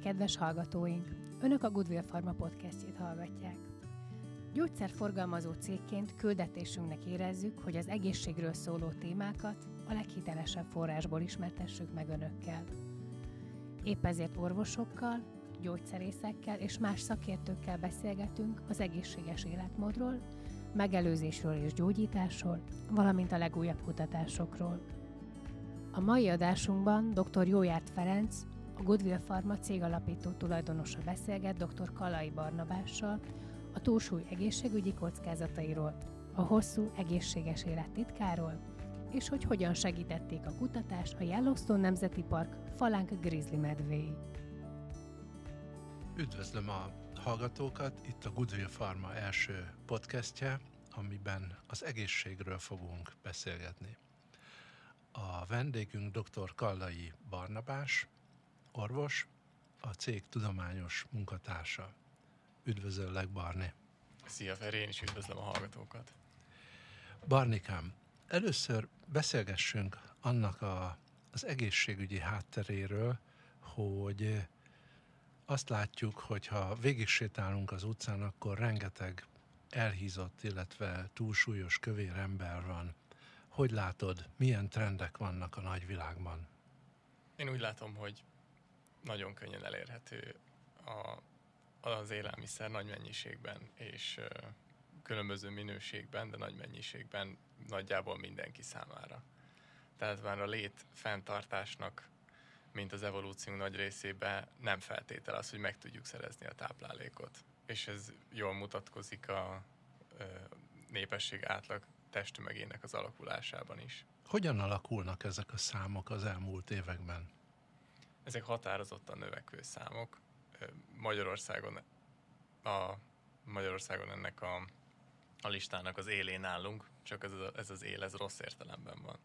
Kedves hallgatóink! Önök a Goodwill Pharma podcastjét hallgatják. Gyógyszerforgalmazó cégként küldetésünknek érezzük, hogy az egészségről szóló témákat a leghitelesebb forrásból ismertessük meg önökkel. Épp ezért orvosokkal, gyógyszerészekkel és más szakértőkkel beszélgetünk az egészséges életmódról, megelőzésről és gyógyításról, valamint a legújabb kutatásokról. A mai adásunkban dr. Jójárt Ferenc, a Goodwill Pharma cég alapító tulajdonosa beszélget dr. Kalai Barnabással a túlsúly egészségügyi kockázatairól, a hosszú, egészséges élet titkáról, és hogy hogyan segítették a kutatást a Yellowstone Nemzeti Park falánk grizzly medvéi. Üdvözlöm a hallgatókat, itt a Goodwill Pharma első podcastje, amiben az egészségről fogunk beszélgetni. A vendégünk dr. Kallai Barnabás, orvos, a cég tudományos munkatársa. Üdvözöllek, Barni! Szia Feri, én is üdvözlöm a hallgatókat! Barnikám, először beszélgessünk annak a, az egészségügyi hátteréről, hogy azt látjuk, hogy ha végig sétálunk az utcán, akkor rengeteg elhízott, illetve túlsúlyos kövér ember van. Hogy látod, milyen trendek vannak a nagyvilágban? Én úgy látom, hogy nagyon könnyen elérhető a, az élelmiszer nagy mennyiségben, és különböző minőségben, de nagy mennyiségben nagyjából mindenki számára. Tehát már a lét fenntartásnak, mint az evolúciónk nagy részében nem feltétel az, hogy meg tudjuk szerezni a táplálékot. És ez jól mutatkozik a népesség átlag testtömegének az alakulásában is. Hogyan alakulnak ezek a számok az elmúlt években? Ezek határozottan növekvő számok. Magyarországon a Magyarországon ennek a, a listának az élén állunk, csak ez, a, ez az él, ez rossz értelemben van.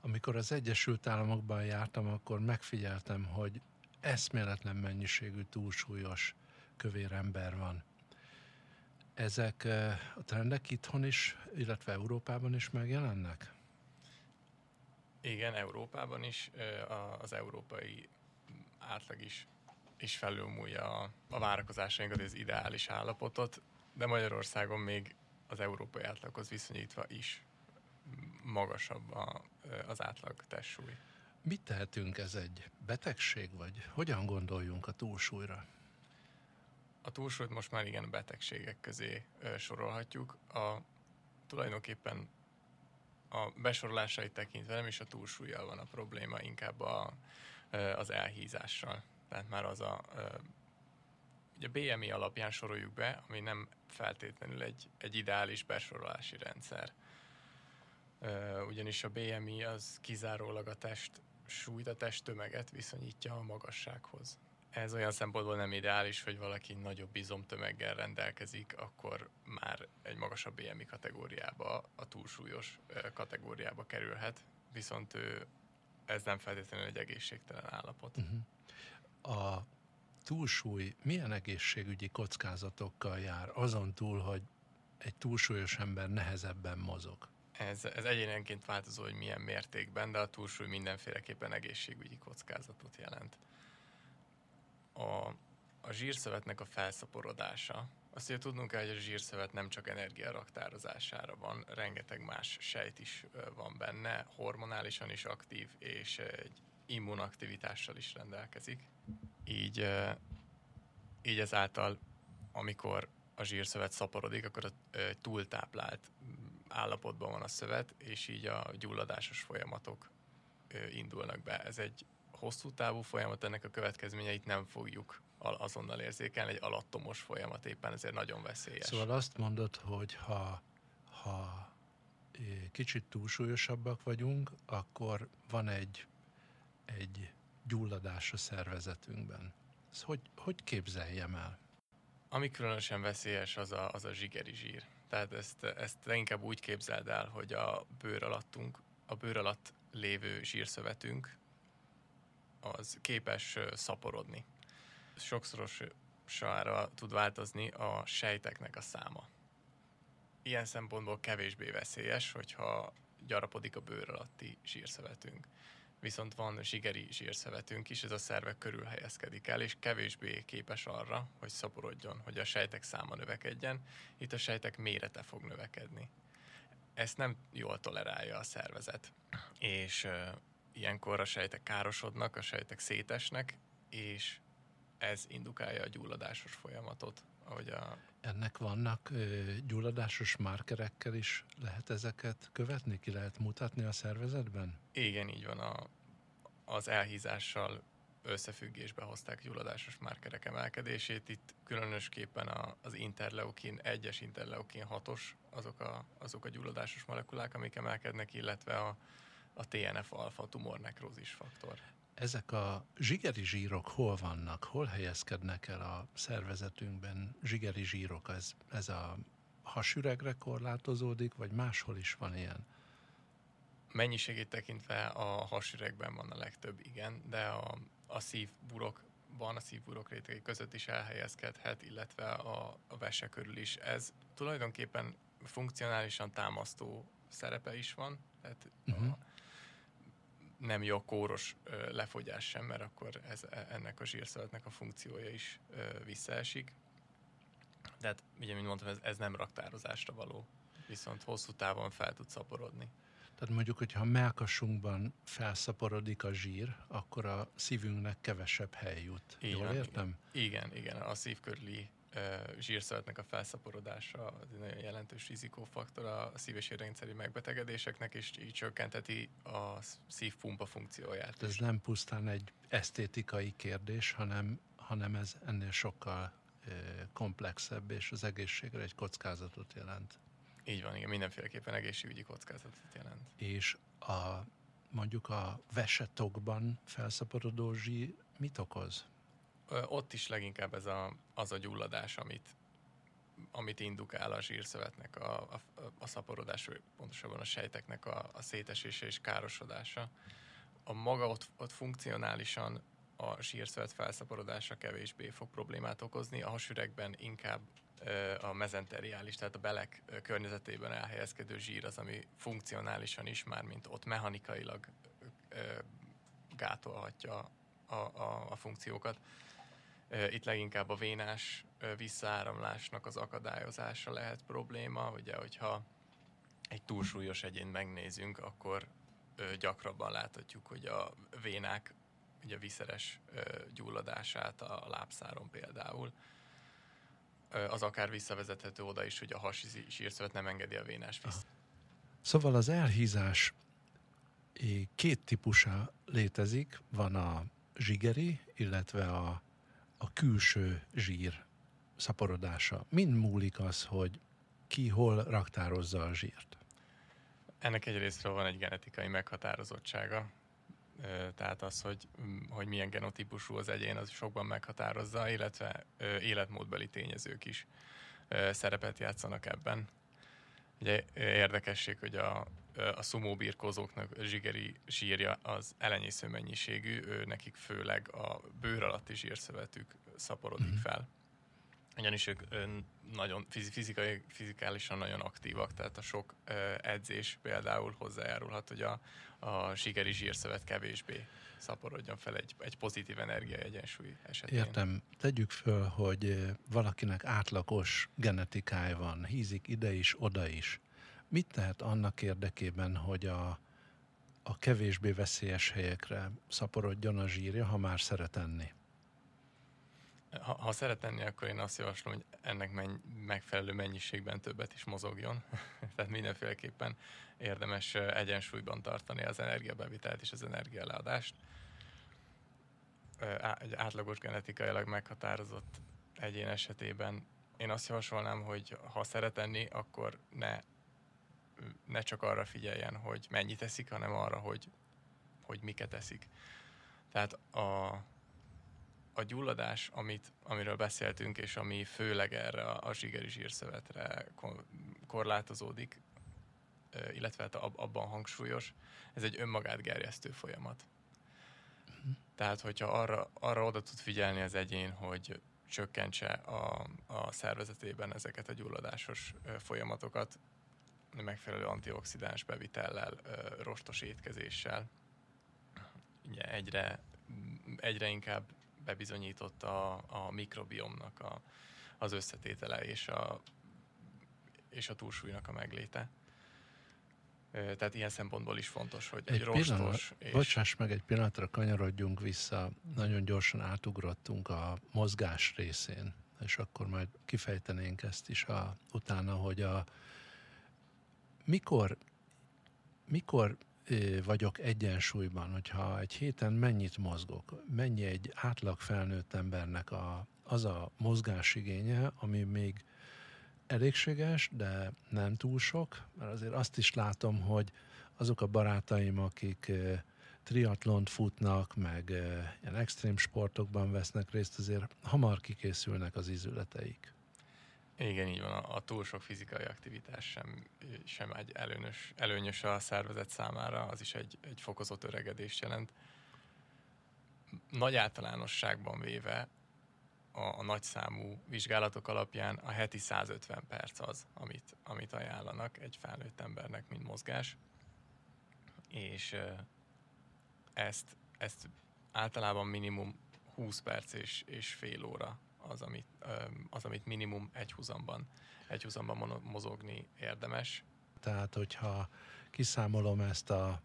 Amikor az Egyesült Államokban jártam, akkor megfigyeltem, hogy eszméletlen mennyiségű túlsúlyos kövér ember van. Ezek a trendek itthon is, illetve Európában is megjelennek? Igen, Európában is, az európai átlag is, is felülmúlja a, a várakozásainkat, az ideális állapotot, de Magyarországon még az európai átlaghoz viszonyítva is magasabb a, az átlag testsúly. Mit tehetünk, ez egy betegség, vagy hogyan gondoljunk a túlsúlyra? A túlsúlyt most már igen betegségek közé sorolhatjuk. A, tulajdonképpen a besorolásait tekintve nem is a túlsúlyjal van a probléma, inkább a, az elhízással. Tehát már az a ugye BMI alapján soroljuk be, ami nem feltétlenül egy, egy ideális besorolási rendszer. Ugyanis a BMI az kizárólag a test súlyt, a test tömeget viszonyítja a magassághoz ez olyan szempontból nem ideális, hogy valaki nagyobb izomtömeggel rendelkezik, akkor már egy magasabb BMI kategóriába, a túlsúlyos kategóriába kerülhet, viszont ő, ez nem feltétlenül egy egészségtelen állapot. Uh-huh. A túlsúly milyen egészségügyi kockázatokkal jár, azon túl, hogy egy túlsúlyos ember nehezebben mozog? Ez, ez egyénenként változó, hogy milyen mértékben, de a túlsúly mindenféleképpen egészségügyi kockázatot jelent a, a zsírszövetnek a felszaporodása. Azt ugye tudnunk kell, hogy a zsírszövet nem csak energia raktározására van, rengeteg más sejt is van benne, hormonálisan is aktív, és egy immunaktivitással is rendelkezik. Így, így ezáltal, amikor a zsírszövet szaporodik, akkor egy túltáplált állapotban van a szövet, és így a gyulladásos folyamatok indulnak be. Ez egy hosszú távú folyamat, ennek a következményeit nem fogjuk azonnal érzékelni, egy alattomos folyamat éppen ezért nagyon veszélyes. Szóval azt mondod, hogy ha, ha kicsit túlsúlyosabbak vagyunk, akkor van egy, egy gyulladás a szervezetünkben. Ezt hogy, hogy képzeljem el? Ami különösen veszélyes, az a, az a zsigeri zsír. Tehát ezt, ezt inkább úgy képzeld el, hogy a bőr alattunk, a bőr alatt lévő zsírszövetünk az képes szaporodni. Sokszorosára tud változni a sejteknek a száma. Ilyen szempontból kevésbé veszélyes, hogyha gyarapodik a bőr alatti zsírszövetünk. viszont van zsigeri zsírszövetünk is, ez a szervek körül helyezkedik el, és kevésbé képes arra, hogy szaporodjon, hogy a sejtek száma növekedjen, itt a sejtek mérete fog növekedni. Ezt nem jól tolerálja a szervezet, és ilyenkor a sejtek károsodnak, a sejtek szétesnek, és ez indukálja a gyulladásos folyamatot. Ahogy a... Ennek vannak ö, gyulladásos markerekkel is lehet ezeket követni, ki lehet mutatni a szervezetben? Igen, így van. A, az elhízással összefüggésbe hozták gyulladásos márkerek emelkedését. Itt különösképpen a, az interleukin 1-es, interleukin 6-os, azok a, azok a gyulladásos molekulák, amik emelkednek, illetve a, a TNF-alfa, tumornekrózis faktor. Ezek a zsigeri zsírok hol vannak? Hol helyezkednek el a szervezetünkben zsigeri zsírok? Ez, ez a hasüregre korlátozódik, vagy máshol is van ilyen? Mennyiségét tekintve a hasüregben van a legtöbb, igen, de a, a szívburokban, a szívburok rétegei között is elhelyezkedhet, illetve a, a vese körül is. Ez tulajdonképpen funkcionálisan támasztó szerepe is van, tehát uh-huh. a, nem jó kóros ö, lefogyás sem, mert akkor ez, e, ennek a zsírszövetnek a funkciója is visszaesik. Tehát ugye, mint mondtam, ez, ez nem raktározásra való, viszont hosszú távon fel tud szaporodni. Tehát mondjuk, hogyha a melkasunkban felszaporodik a zsír, akkor a szívünknek kevesebb hely jut. Így Jól értem? Igen, igen. A szív körüli zsírszövetnek a felszaporodása az egy nagyon jelentős rizikófaktor a szív- és érrendszeri megbetegedéseknek, és így csökkenteti a szívpumpa funkcióját. Ez nem pusztán egy esztétikai kérdés, hanem, hanem ez ennél sokkal komplexebb, és az egészségre egy kockázatot jelent. Így van, igen, mindenféleképpen egészségügyi kockázatot jelent. És a, mondjuk a vesetokban felszaporodó zsír mit okoz? Ott is leginkább ez a, az a gyulladás, amit, amit indukál a zsírszövetnek a, a, a szaporodás, pontosabban a sejteknek a, a szétesése és károsodása. A maga ott, ott funkcionálisan a zsírszövet felszaporodása kevésbé fog problémát okozni, a hasüregben inkább a mezenteriális, tehát a belek környezetében elhelyezkedő zsír az, ami funkcionálisan is már, mint ott mechanikailag gátolhatja a, a, a funkciókat. Itt leginkább a vénás visszaáramlásnak az akadályozása lehet probléma. Ugye, hogyha egy túlsúlyos egyént megnézünk, akkor gyakrabban láthatjuk, hogy a vénák ugye viszeres gyulladását a lábszáron például, az akár visszavezethető oda is, hogy a hasi sírszövet nem engedi a vénás vissza. Szóval az elhízás két típusa létezik, van a zsigeri, illetve a a külső zsír szaporodása. Mind múlik az, hogy ki hol raktározza a zsírt? Ennek egyrésztről van egy genetikai meghatározottsága, tehát az, hogy, hogy milyen genotípusú az egyén, az sokban meghatározza, illetve életmódbeli tényezők is szerepet játszanak ebben. Ugye érdekesség, hogy a, a szumó birkózóknak zsigeri zsírja az elenyésző mennyiségű, ő nekik főleg a bőr alatti zsírszövetük szaporodik uh-huh. fel. Ugyanis ők nagyon fizikai, fizikálisan nagyon aktívak, tehát a sok edzés például hozzájárulhat, hogy a, a zsigeri zsírszövet kevésbé szaporodjon fel egy, egy pozitív energia esetén. Értem. Tegyük föl, hogy valakinek átlagos genetikája van, hízik ide is, oda is Mit tehet annak érdekében, hogy a, a kevésbé veszélyes helyekre szaporodjon a zsírja, ha már szeret enni? Ha, ha szeret enni, akkor én azt javaslom, hogy ennek menny, megfelelő mennyiségben többet is mozogjon. Tehát mindenféleképpen érdemes egyensúlyban tartani az energiabevitelt és az energialeadást. Egy átlagos genetikailag meghatározott egyén esetében én azt javasolnám, hogy ha szeret enni, akkor ne ne csak arra figyeljen, hogy mennyit eszik, hanem arra, hogy, hogy miket eszik. Tehát a, a gyulladás, amit, amiről beszéltünk, és ami főleg erre a zsigeri zsírszövetre korlátozódik, illetve hát abban hangsúlyos, ez egy önmagát gerjesztő folyamat. Tehát, hogyha arra, arra oda tud figyelni az egyén, hogy csökkentse a, a szervezetében ezeket a gyulladásos folyamatokat, megfelelő antioxidáns bevitellel, rostos étkezéssel, ugye egyre, egyre inkább bebizonyított a, a mikrobiomnak a, az összetétele és a, és a túlsúlynak a megléte. Tehát ilyen szempontból is fontos, hogy egy, egy rostos... Pillanat, és... Bocsáss meg, egy pillanatra kanyarodjunk vissza. Nagyon gyorsan átugrottunk a mozgás részén, és akkor majd kifejtenénk ezt is a, utána, hogy a mikor, mikor vagyok egyensúlyban, hogyha egy héten mennyit mozgok, mennyi egy átlag felnőtt embernek a, az a mozgásigénye, ami még elégséges, de nem túl sok, mert azért azt is látom, hogy azok a barátaim, akik triatlont futnak, meg ilyen extrém sportokban vesznek részt, azért hamar kikészülnek az izületeik. Igen, így van. A, a túl sok fizikai aktivitás sem, sem egy előnyös, előnyös a szervezet számára, az is egy, egy fokozott öregedést jelent. Nagy általánosságban véve a, a nagyszámú vizsgálatok alapján a heti 150 perc az, amit, amit ajánlanak egy felnőtt embernek, mint mozgás. És ezt, ezt általában minimum 20 perc és, és fél óra az, amit, az, amit minimum egy húzamban, egy húzamban mozogni érdemes. Tehát, hogyha kiszámolom ezt a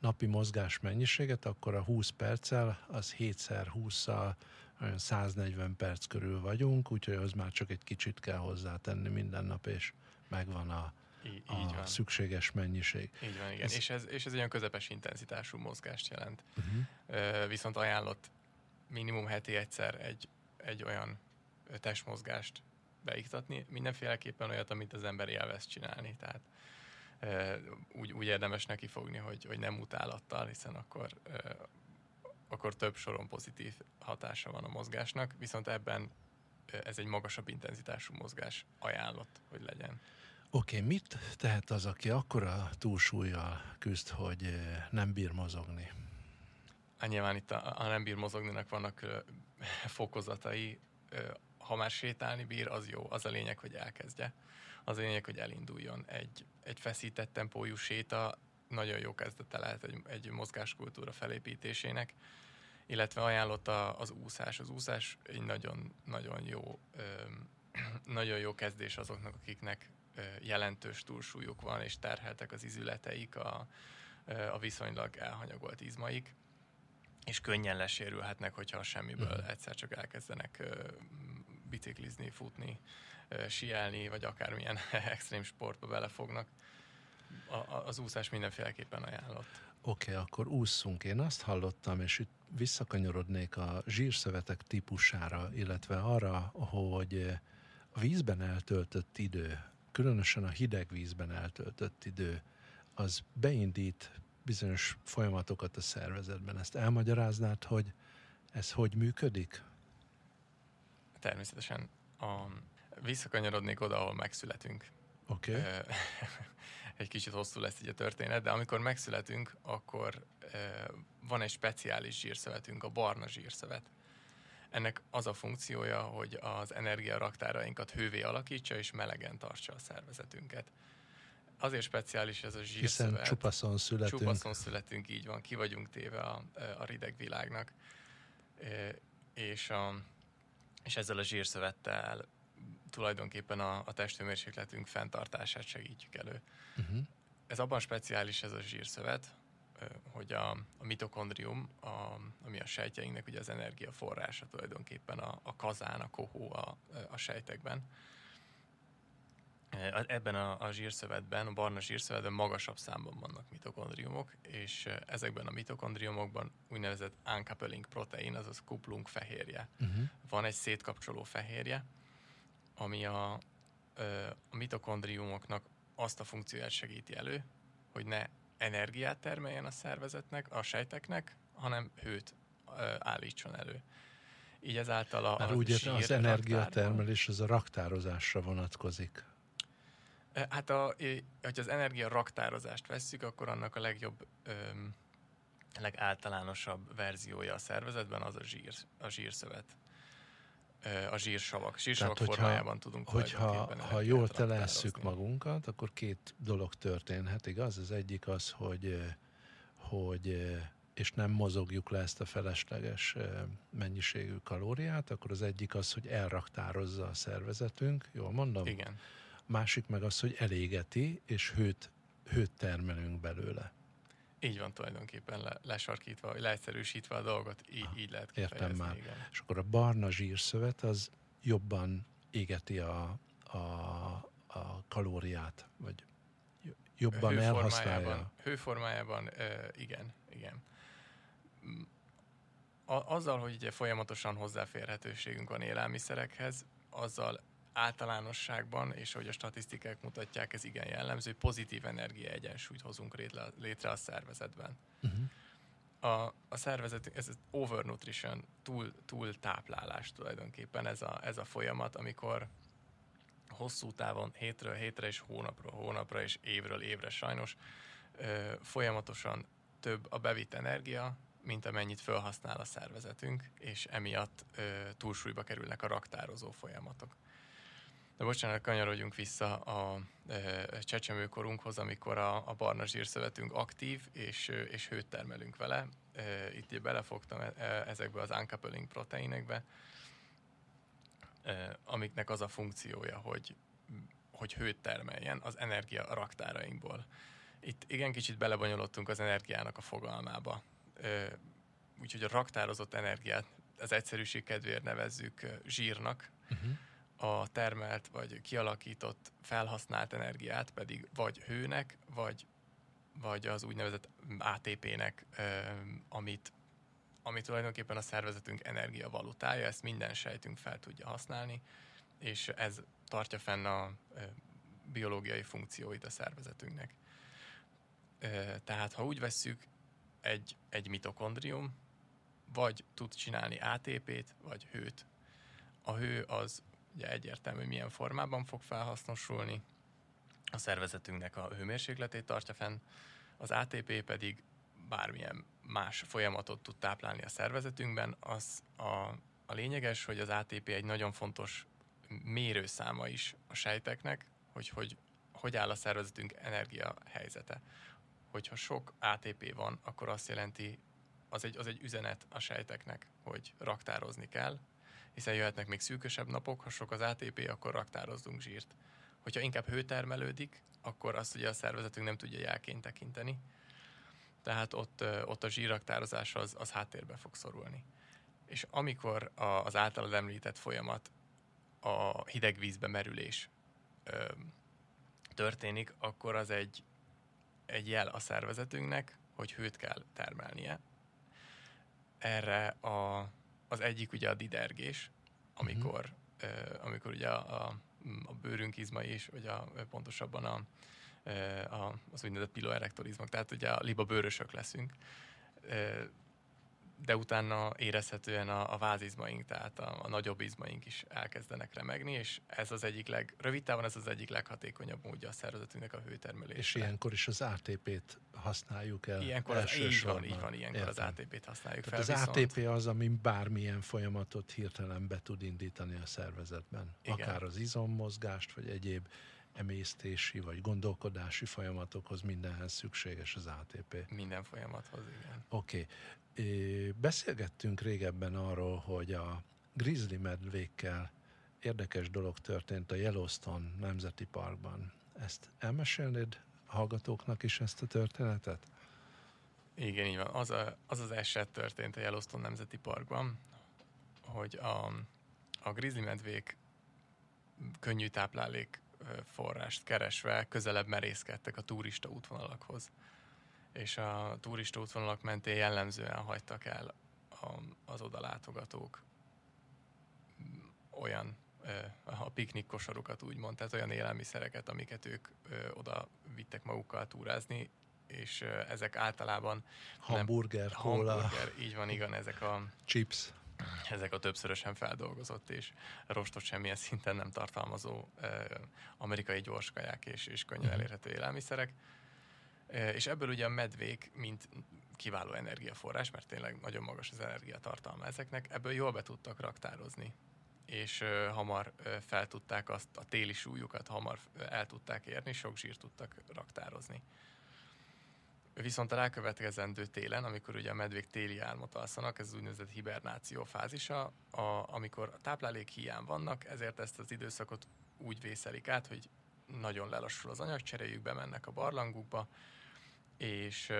napi mozgás mennyiséget, akkor a 20 perccel, az 7x20-szal olyan 140 perc körül vagyunk, úgyhogy az már csak egy kicsit kell hozzátenni minden nap, és megvan a, így, a így van. szükséges mennyiség. Így van, igen. Ez... És, ez, és ez egy olyan közepes intenzitású mozgást jelent. Uh-huh. Viszont ajánlott minimum heti egyszer egy egy olyan testmozgást beiktatni, mindenféleképpen olyat, amit az ember élvez csinálni. Tehát úgy, úgy érdemes neki fogni, hogy, hogy nem utálattal, hiszen akkor, akkor több soron pozitív hatása van a mozgásnak, viszont ebben ez egy magasabb intenzitású mozgás ajánlott, hogy legyen. Oké, okay, mit tehet az, aki akkora túlsúlyjal küzd, hogy nem bír mozogni? Hát nyilván itt a, a nem bír mozogninak vannak fokozatai. Ha már sétálni bír, az jó. Az a lényeg, hogy elkezdje. Az a lényeg, hogy elinduljon. Egy, egy feszített tempójú séta nagyon jó kezdete lehet egy, egy mozgáskultúra felépítésének, illetve ajánlott az úszás. Az úszás egy nagyon, nagyon jó, nagyon jó kezdés azoknak, akiknek jelentős túlsúlyuk van, és terheltek az izületeik, a, a viszonylag elhanyagolt izmaik és könnyen lesérülhetnek, hogyha semmiből uh-huh. egyszer csak elkezdenek biciklizni, futni, sielni, vagy akármilyen extrém sportba belefognak. A, az úszás mindenféleképpen ajánlott. Oké, okay, akkor ússzunk. Én azt hallottam, és itt visszakanyarodnék a zsírszövetek típusára, illetve arra, hogy a vízben eltöltött idő, különösen a hideg vízben eltöltött idő, az beindít bizonyos folyamatokat a szervezetben. Ezt elmagyaráznád, hogy ez hogy működik? Természetesen. A, visszakanyarodnék oda, ahol megszületünk. Oké. Okay. egy kicsit hosszú lesz így a történet, de amikor megszületünk, akkor van egy speciális zsírszövetünk, a barna zsírszövet. Ennek az a funkciója, hogy az energiaraktárainkat hővé alakítsa és melegen tartsa a szervezetünket azért speciális ez a zsírszövet. Hiszen csupaszon születünk. Csupaszon születünk, így van. Ki vagyunk téve a, a rideg világnak. És, a, és ezzel a zsírszövettel tulajdonképpen a, a testhőmérsékletünk fenntartását segítjük elő. Uh-huh. Ez abban speciális ez a zsírszövet, hogy a, a mitokondrium, a, ami a sejtjeinknek ugye az energiaforrása tulajdonképpen a, a kazán, a kohó a, a sejtekben, Ebben a, a zsírszövetben, a barna zsírszövetben magasabb számban vannak mitokondriumok, és ezekben a mitokondriumokban úgynevezett uncoupling protein, azaz kuplunk fehérje. Uh-huh. Van egy szétkapcsoló fehérje, ami a, a mitokondriumoknak azt a funkcióját segíti elő, hogy ne energiát termeljen a szervezetnek, a sejteknek, hanem hőt állítson elő. Így ezáltal a, Már úgy értem, az energiatermelés az a raktározásra vonatkozik. Hát, a, hogyha az energia raktározást vesszük, akkor annak a legjobb, öm, legáltalánosabb verziója a szervezetben az a zsír, a zsírszövet. A zsírsavak. Zsírsavak Tehát, formájában hogyha, tudunk hogyha, ha jól telesszük magunkat, akkor két dolog történhet, igaz? Az egyik az, hogy, hogy és nem mozogjuk le ezt a felesleges mennyiségű kalóriát, akkor az egyik az, hogy elraktározza a szervezetünk, jól mondom? Igen. Másik meg az, hogy elégeti, és hőt, hőt termelünk belőle. Így van tulajdonképpen le, lesarkítva, vagy leegyszerűsítve a dolgot, így, ah, így lehet Értem már. Igen. És akkor a barna zsírszövet az jobban égeti a, a, a kalóriát, vagy jobban hőformájában, elhasználja. Hőformájában, igen, igen. A, azzal, hogy ugye folyamatosan hozzáférhetőségünk van élelmiszerekhez, azzal általánosságban, és hogy a statisztikák mutatják, ez igen jellemző, pozitív energia egyensúlyt hozunk létre, létre a szervezetben. Uh-huh. A, a szervezet, ez az overnutrition, túl, túl táplálás tulajdonképpen ez a, ez a folyamat, amikor hosszú távon, hétről hétre és hónapról hónapra és évről évre sajnos ö, folyamatosan több a bevitt energia, mint amennyit felhasznál a szervezetünk, és emiatt ö, túlsúlyba kerülnek a raktározó folyamatok. De bocsánat, kanyarodjunk vissza a e, csecsemőkorunkhoz, amikor a, a barna zsírszövetünk aktív, és, és hőt termelünk vele. E, itt belefogtam e, ezekbe az uncoupling proteinekbe, e, amiknek az a funkciója, hogy, hogy hőt termeljen az energia raktárainkból. Itt igen kicsit belebonyolottunk az energiának a fogalmába. E, úgyhogy a raktározott energiát az egyszerűség kedvéért nevezzük zsírnak, uh-huh a termelt vagy kialakított felhasznált energiát pedig vagy hőnek, vagy, vagy az úgynevezett ATP-nek, amit, ami tulajdonképpen a szervezetünk energiavalutája, ezt minden sejtünk fel tudja használni, és ez tartja fenn a biológiai funkcióit a szervezetünknek. Tehát ha úgy vesszük, egy, egy mitokondrium vagy tud csinálni ATP-t, vagy hőt. A hő az ugye egyértelmű, milyen formában fog felhasznosulni, a szervezetünknek a hőmérsékletét tartja fenn, az ATP pedig bármilyen más folyamatot tud táplálni a szervezetünkben, az a, a lényeges, hogy az ATP egy nagyon fontos mérőszáma is a sejteknek, hogy hogy, hogy áll a szervezetünk energia helyzete. Hogyha sok ATP van, akkor azt jelenti, az egy, az egy üzenet a sejteknek, hogy raktározni kell, hiszen jöhetnek még szűkösebb napok, ha sok az ATP, akkor raktározzunk zsírt. Hogyha inkább hő termelődik, akkor azt ugye a szervezetünk nem tudja jelként tekinteni, tehát ott, ott a zsírraktározás az, az háttérbe fog szorulni. És amikor a, az általad említett folyamat, a hideg vízbe merülés ö, történik, akkor az egy, egy jel a szervezetünknek, hogy hőt kell termelnie. Erre a az egyik ugye a didergés, amikor, uh-huh. uh, amikor ugye a, a, a bőrünk izmai is, vagy a, pontosabban a, a, az úgynevezett piloerektorizmok, tehát ugye a liba bőrösök leszünk. De utána érezhetően a, a vázizmaink, tehát a, a nagyobb izmaink is elkezdenek remegni, és ez az egyik leg, rövid távon ez az egyik leghatékonyabb módja a szervezetünknek a hőtermelésre. És ilyenkor is az ATP-t használjuk el Ilyenkor az, így van, így van, ilyenkor Értem. az ATP-t használjuk Tehát fel. Az viszont... ATP az, ami bármilyen folyamatot hirtelen be tud indítani a szervezetben. Igen. Akár az izommozgást, vagy egyéb emésztési vagy gondolkodási folyamatokhoz mindenhez szükséges az ATP. Minden folyamathoz, igen. Oké. Okay. Beszélgettünk régebben arról, hogy a grizzly medvékkel érdekes dolog történt a Yellowstone Nemzeti Parkban. Ezt elmesélnéd hallgatóknak is ezt a történetet? Igen, így van. Az, a, az az eset történt a Yellowstone Nemzeti Parkban, hogy a, a grizzly medvék könnyű táplálék forrást keresve közelebb merészkedtek a turista útvonalakhoz és a turista útvonalak mentén jellemzően hagytak el a, az oda látogatók olyan a piknik kosarukat úgymond, tehát olyan élelmiszereket, amiket ők oda vittek magukkal túrázni, és ezek általában hamburger, nem, hamburger, így van, igen, ezek a chips. Ezek a többszörösen feldolgozott és rostot semmilyen szinten nem tartalmazó amerikai gyorskaják és, és könnyen mhm. elérhető élelmiszerek és ebből ugye a medvék, mint kiváló energiaforrás, mert tényleg nagyon magas az energiatartalma ezeknek, ebből jól be tudtak raktározni és uh, hamar uh, fel tudták azt, a téli súlyukat hamar el tudták érni, sok zsírt tudtak raktározni. Viszont a rákövetkezendő télen, amikor ugye a medvék téli álmot alszanak, ez az úgynevezett hibernáció fázisa, a, amikor a táplálék hiány vannak, ezért ezt az időszakot úgy vészelik át, hogy nagyon lelassul az anyagcseréjük, bemennek a barlangukba, és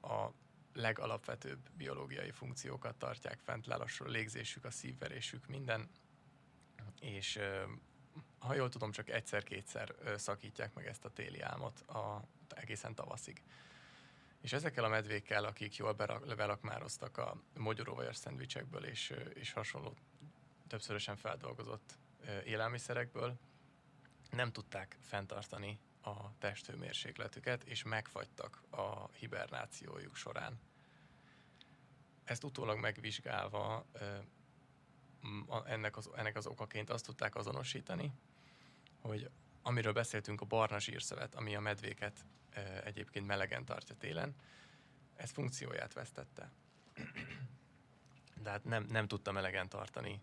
a legalapvetőbb biológiai funkciókat tartják fent, lelassul a légzésük, a szívverésük, minden, és ha jól tudom, csak egyszer-kétszer szakítják meg ezt a téli álmot a, egészen tavaszig. És ezekkel a medvékkel, akik jól belakmároztak a mogyoróvajas szendvicsekből és, és hasonló többszörösen feldolgozott élelmiszerekből, nem tudták fenntartani a testhőmérsékletüket, és megfagytak a hibernációjuk során. Ezt utólag megvizsgálva ennek az, ennek az okaként azt tudták azonosítani, hogy amiről beszéltünk, a barna zsírszövet, ami a medvéket egyébként melegen tartja télen, ez funkcióját vesztette. De hát nem, nem tudta melegen tartani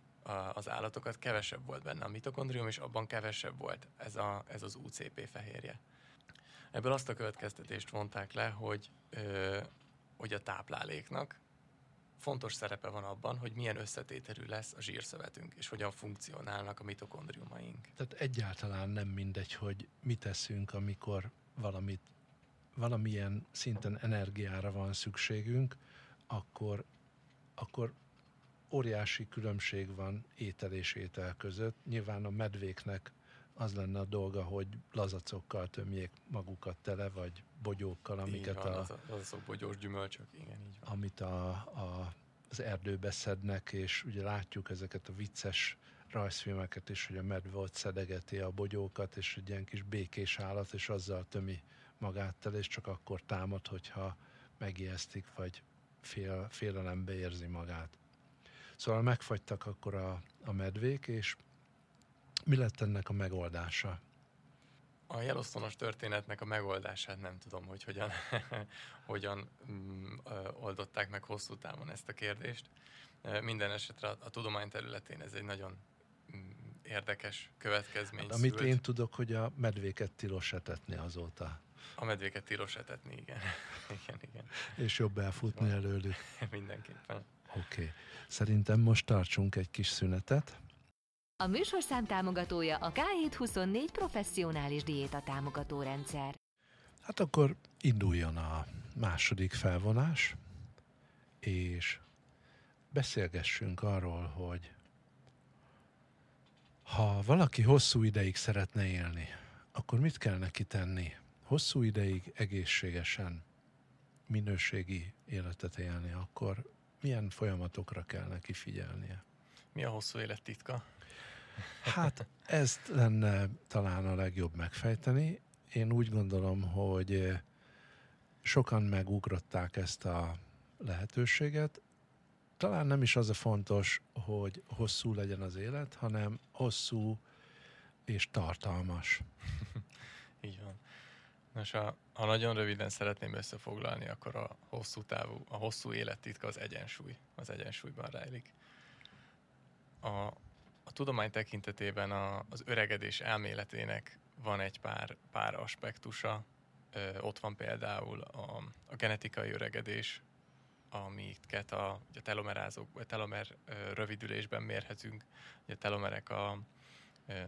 az állatokat, kevesebb volt benne a mitokondrium, és abban kevesebb volt ez, a, ez az UCP fehérje. Ebből azt a következtetést vonták le, hogy, ö, hogy a tápláléknak fontos szerepe van abban, hogy milyen összetételű lesz a zsírszövetünk, és hogyan funkcionálnak a mitokondriumaink. Tehát egyáltalán nem mindegy, hogy mit teszünk, amikor valamit, valamilyen szinten energiára van szükségünk, akkor, akkor óriási különbség van étel és étel között. Nyilván a medvéknek az lenne a dolga, hogy lazacokkal tömjék magukat tele, vagy bogyókkal, amiket van, a... Lazacok, bogyós gyümölcsök, igen, így van. Amit a, a, az erdőbe szednek, és ugye látjuk ezeket a vicces rajzfilmeket is, hogy a medve ott szedegeti a bogyókat, és egy ilyen kis békés állat, és azzal tömi magát tele, és csak akkor támad, hogyha megijesztik, vagy fél, félelembe érzi magát. Szóval megfagytak akkor a, a medvék, és mi lett ennek a megoldása? A jelosztonos történetnek a megoldását nem tudom, hogy hogyan, hogyan mm, oldották meg hosszú távon ezt a kérdést. Minden esetre a, a tudomány területén ez egy nagyon mm, érdekes következmény. Hát, amit szült. én tudok, hogy a medvéket tilos etetni azóta. A medvéket tilos etetni, igen. igen, igen. És jobb elfutni előlük. Mindenképpen. Oké. Okay. Szerintem most tartsunk egy kis szünetet. A műsorszám támogatója a K724 professzionális diéta támogató rendszer. Hát akkor induljon a második felvonás, és beszélgessünk arról, hogy ha valaki hosszú ideig szeretne élni, akkor mit kell neki tenni? Hosszú ideig egészségesen, minőségi életet élni, akkor milyen folyamatokra kell neki figyelnie? Mi a hosszú élet titka? Hát ezt lenne talán a legjobb megfejteni. Én úgy gondolom, hogy sokan megugrották ezt a lehetőséget. Talán nem is az a fontos, hogy hosszú legyen az élet, hanem hosszú és tartalmas. Így van. Nos, ha, ha nagyon röviden szeretném összefoglalni, akkor a hosszú távú, a hosszú élettitka az egyensúly. Az egyensúlyban rejlik. A, a tudomány tekintetében a, az öregedés elméletének van egy pár, pár aspektusa. Ö, ott van például a, a genetikai öregedés, amiket a, a telomerázók, a telomer ö, rövidülésben mérhetünk. Ugye a telomerek a, ö,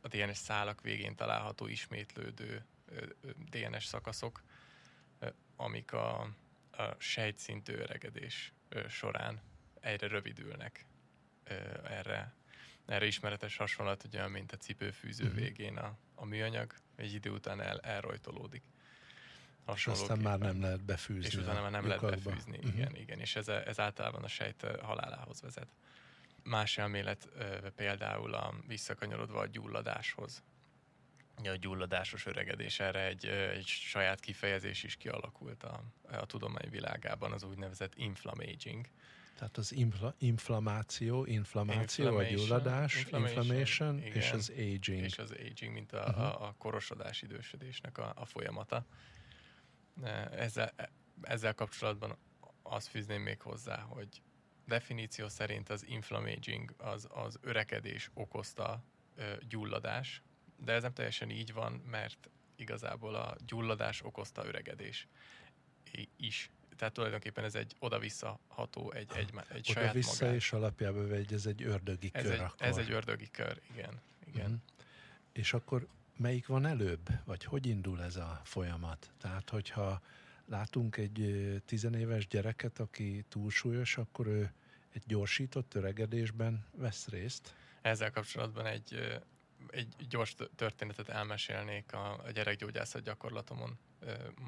a DNS szálak végén található ismétlődő DNS szakaszok, amik a, a sejtszintű öregedés során egyre rövidülnek. Erre, erre ismeretes hasonlat, ugye, mint a cipőfűző uh-huh. végén a, a műanyag, egy idő után el, elrojtolódik. És aztán már nem lehet befűzni. És utána már nem lyukakba. lehet befűzni, uh-huh. igen, igen. És ez, ez általában a sejt halálához vezet. Más elmélet például a visszakanyarodva a gyulladáshoz, a gyulladásos öregedés, erre egy, egy saját kifejezés is kialakult a, a tudomány világában, az úgynevezett inflammaging. Tehát az infla, inflammáció, inflammáció, a gyulladás, inflammation, inflammation igen, és az aging. És az aging, mint a, uh-huh. a, a korosodás, idősödésnek a, a folyamata. Ezzel, ezzel kapcsolatban azt fűzném még hozzá, hogy definíció szerint az inflammaging az, az örekedés okozta ö, gyulladás, de ez nem teljesen így van, mert igazából a gyulladás okozta öregedés. is. Tehát tulajdonképpen ez egy oda-vissza ható, egy, egy, egy oda saját vissza magát. és alapjában vegy, ez egy ördögi ez kör egy, akkor. ez egy ördögi kör, igen. igen. Mhm. És akkor melyik van előbb? Vagy hogy indul ez a folyamat? Tehát, hogyha látunk egy tizenéves gyereket, aki túlsúlyos, akkor ő egy gyorsított öregedésben vesz részt. Ezzel kapcsolatban egy, egy gyors tö- történetet elmesélnék a, a gyerekgyógyászat gyakorlatomon.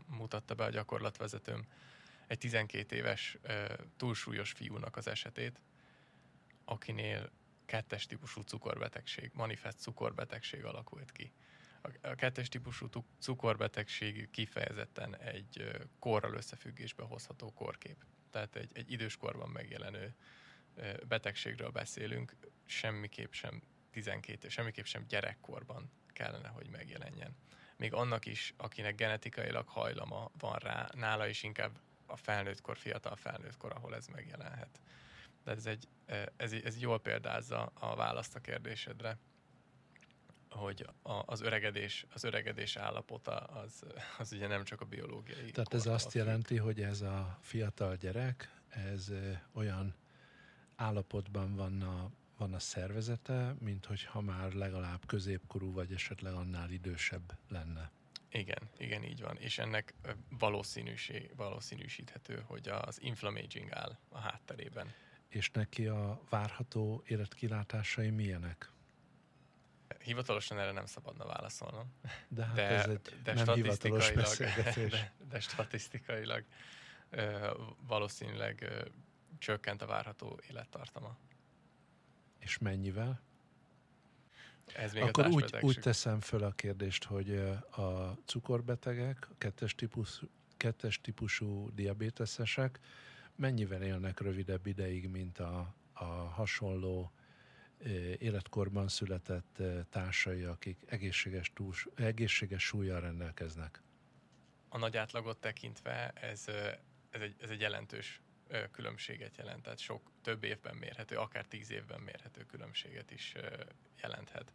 Mutatta be a gyakorlatvezetőm egy 12 éves túlsúlyos fiúnak az esetét, akinél kettes típusú cukorbetegség, manifest cukorbetegség alakult ki. A, kettes típusú cukorbetegség kifejezetten egy korral összefüggésbe hozható korkép. Tehát egy, egy időskorban megjelenő betegségről beszélünk, semmiképp sem 12, semmiképp sem gyerekkorban kellene, hogy megjelenjen. Még annak is, akinek genetikailag hajlama van rá, nála is inkább a felnőttkor, fiatal felnőttkor, ahol ez megjelenhet. De ez egy, ez, ez jól példázza a választ a kérdésedre, hogy a, az öregedés, az öregedés állapota az, az ugye nem csak a biológiai. Tehát ez azt függ. jelenti, hogy ez a fiatal gyerek, ez olyan állapotban van a, van a szervezete, mint hogyha már legalább középkorú, vagy esetleg annál idősebb lenne. Igen, igen, így van. És ennek valószínűség, valószínűsíthető, hogy az inflammaging áll a hátterében. És neki a várható életkilátásai milyenek? Hivatalosan erre nem szabadna válaszolnom. De hát De, ez egy de nem hivatalos statisztikailag, beszélgetés. de, de statisztikailag ö, valószínűleg ö, csökkent a várható élettartama. És mennyivel? Ez még Akkor úgy, úgy teszem föl a kérdést, hogy a cukorbetegek, a kettes, típus, kettes típusú diabéteszesek mennyivel élnek rövidebb ideig, mint a, a hasonló életkorban született társai, akik egészséges, túls, egészséges súlyjal rendelkeznek. a nagy átlagot tekintve ez, ez, egy, ez egy jelentős különbséget jelent, tehát sok több évben mérhető, akár tíz évben mérhető különbséget is jelenthet.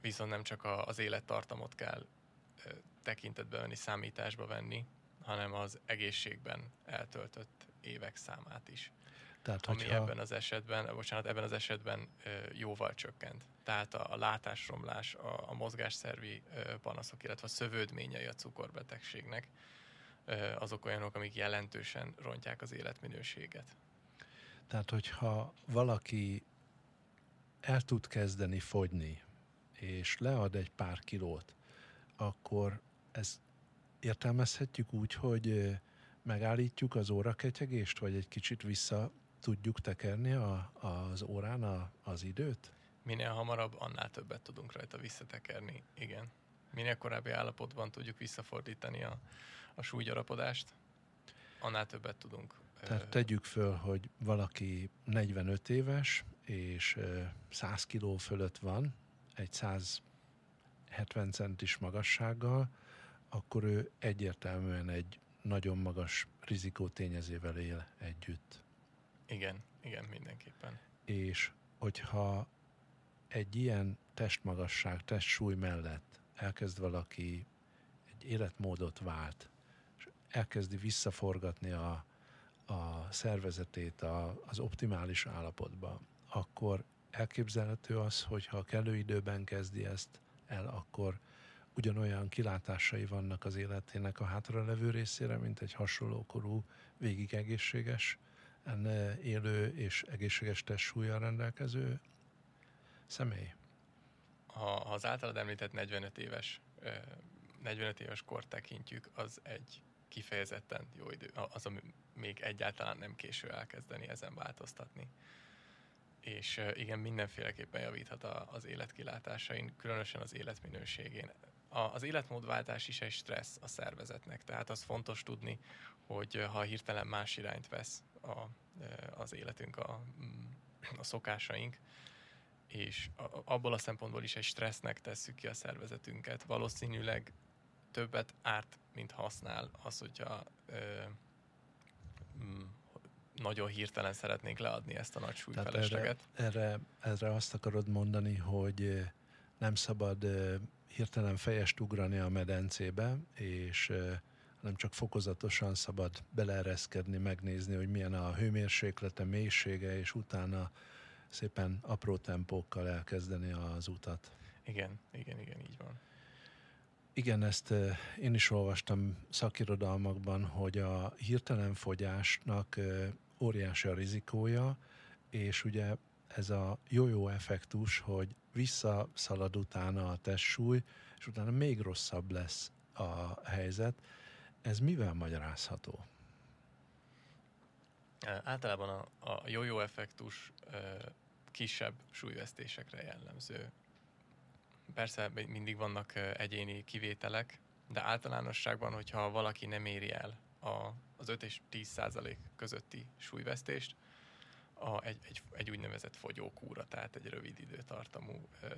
Viszont nem csak az élettartamot kell tekintetbe venni, számításba venni, hanem az egészségben eltöltött évek számát is. Tehát, Ami hogyha, ebben az esetben, bocsánat, ebben az esetben jóval csökkent. Tehát a, a látásromlás, a, a mozgásszervi panaszok, illetve a szövődményei a cukorbetegségnek, azok olyanok, amik jelentősen rontják az életminőséget. Tehát, hogyha valaki el tud kezdeni fogyni, és lead egy pár kilót, akkor ezt értelmezhetjük úgy, hogy megállítjuk az óraketyegést, vagy egy kicsit vissza tudjuk tekerni a, az órán a, az időt? Minél hamarabb, annál többet tudunk rajta visszatekerni. Igen. Minél korábbi állapotban tudjuk visszafordítani a, a súlygyarapodást, annál többet tudunk. Tehát tegyük föl, hogy valaki 45 éves, és ö, 100 kiló fölött van, egy 170 centis magassággal, akkor ő egyértelműen egy nagyon magas rizikó tényezővel él együtt. Igen, igen, mindenképpen. És hogyha egy ilyen testmagasság, testsúly mellett elkezd valaki egy életmódot vált, elkezdi visszaforgatni a, a szervezetét a, az optimális állapotba, akkor elképzelhető az, hogy ha kellő időben kezdi ezt el, akkor ugyanolyan kilátásai vannak az életének a hátralevő részére, mint egy hasonló korú, végig egészséges, élő és egészséges testsúlyjal rendelkező személy. Ha, az általad említett 45 éves, ö, 45 éves kort tekintjük, az egy kifejezetten jó idő, az, ami még egyáltalán nem késő elkezdeni ezen változtatni. És igen, mindenféleképpen javíthat a, az életkilátásain, különösen az életminőségén. A, az életmódváltás is egy stressz a szervezetnek, tehát az fontos tudni, hogy ha hirtelen más irányt vesz a, az életünk, a, mm, a szokásaink, és abból a szempontból is egy stressznek tesszük ki a szervezetünket. Valószínűleg többet árt, mint használ az, hogyha ö, mm, nagyon hirtelen szeretnénk leadni ezt a nagy súlyfelesleget. Erre, erre azt akarod mondani, hogy nem szabad hirtelen fejest ugrani a medencébe, és hanem csak fokozatosan szabad beleereszkedni, megnézni, hogy milyen a hőmérséklete, mélysége, és utána szépen apró tempókkal elkezdeni az utat. Igen, igen, igen, így van. Igen, ezt én is olvastam szakirodalmakban, hogy a hirtelen fogyásnak óriási a rizikója, és ugye ez a jó-jó effektus, hogy visszaszalad utána a testsúly, és utána még rosszabb lesz a helyzet. Ez mivel magyarázható? Általában a, a jó-jó effektus kisebb súlyvesztésekre jellemző. Persze mindig vannak egyéni kivételek, de általánosságban, hogyha valaki nem éri el a, az 5 és 10 százalék közötti súlyvesztést, a, egy, egy, egy úgynevezett fogyókúra, tehát egy rövid időtartamú ö,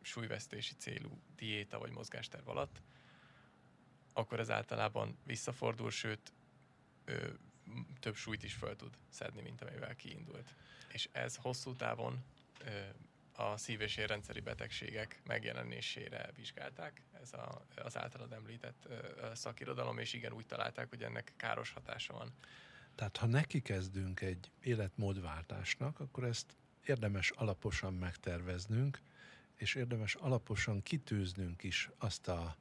súlyvesztési célú diéta vagy mozgásterv alatt, akkor ez általában visszafordul, sőt ö, több súlyt is föl tud szedni, mint amivel kiindult. És ez hosszú távon ö, a szív- és érrendszeri betegségek megjelenésére vizsgálták. Ez a, az általad említett szakirodalom, és igen, úgy találták, hogy ennek káros hatása van. Tehát ha neki kezdünk egy életmódváltásnak, akkor ezt érdemes alaposan megterveznünk, és érdemes alaposan kitűznünk is azt a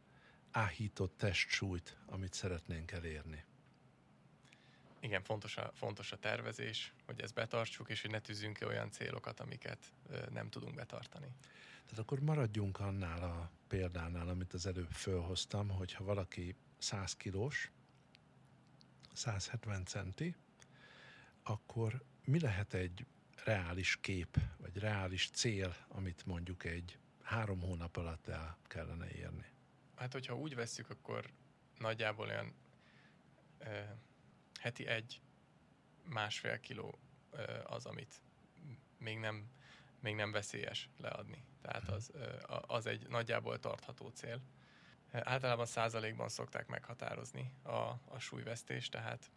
áhított testsúlyt, amit szeretnénk elérni. Igen, fontos a, fontos a tervezés, hogy ezt betartsuk, és hogy ne tűzünk ki olyan célokat, amiket nem tudunk betartani. Tehát akkor maradjunk annál a példánál, amit az előbb fölhoztam, hogyha valaki 100 kilós, 170 centi, akkor mi lehet egy reális kép, vagy reális cél, amit mondjuk egy három hónap alatt el kellene érni? Hát, hogyha úgy vesszük, akkor nagyjából olyan heti egy, másfél kiló az, amit még nem, még nem veszélyes leadni. Tehát az, ö, az egy nagyjából tartható cél. Általában százalékban szokták meghatározni a, a súlyvesztést, tehát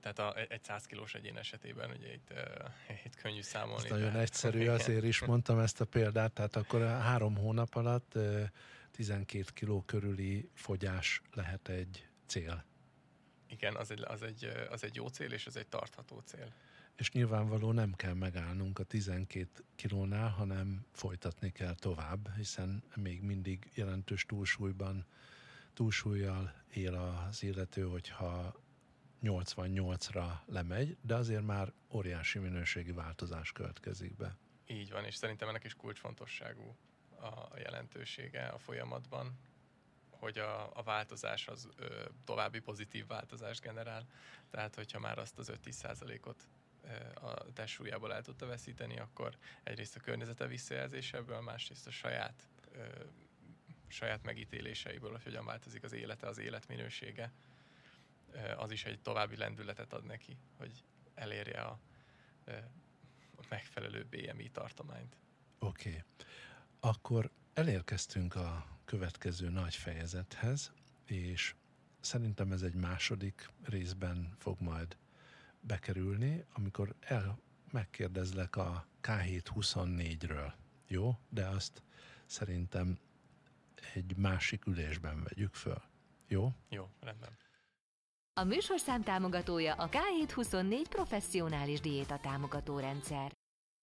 tehát a, egy 100 kilós egyén esetében ugye itt, itt könnyű számolni. Ez nagyon egyszerű, azért is mondtam ezt a példát, tehát akkor a három hónap alatt 12 kiló körüli fogyás lehet egy cél. Igen, az egy, az, egy, az egy jó cél, és ez egy tartható cél és nyilvánvaló nem kell megállnunk a 12 kilónál, hanem folytatni kell tovább, hiszen még mindig jelentős túlsúlyban, túlsúlyjal él az illető, hogyha 88-ra lemegy, de azért már óriási minőségi változás következik be. Így van, és szerintem ennek is kulcsfontosságú a jelentősége a folyamatban, hogy a, a változás az ö, további pozitív változást generál. Tehát, hogyha már azt az 5-10 ot a testsúlyából el tudta veszíteni, akkor egyrészt a környezete visszajelzésebből, másrészt a saját, ö, saját megítéléseiből, hogy hogyan változik az élete, az életminősége, az is egy további lendületet ad neki, hogy elérje a, a megfelelő BMI tartományt. Oké. Okay. Akkor elérkeztünk a következő nagy fejezethez, és szerintem ez egy második részben fog majd bekerülni, amikor el megkérdezlek a K724-ről. Jó? De azt szerintem egy másik ülésben vegyük föl. Jó? Jó, rendben. A műsorszám támogatója a K724 professzionális diéta támogató rendszer.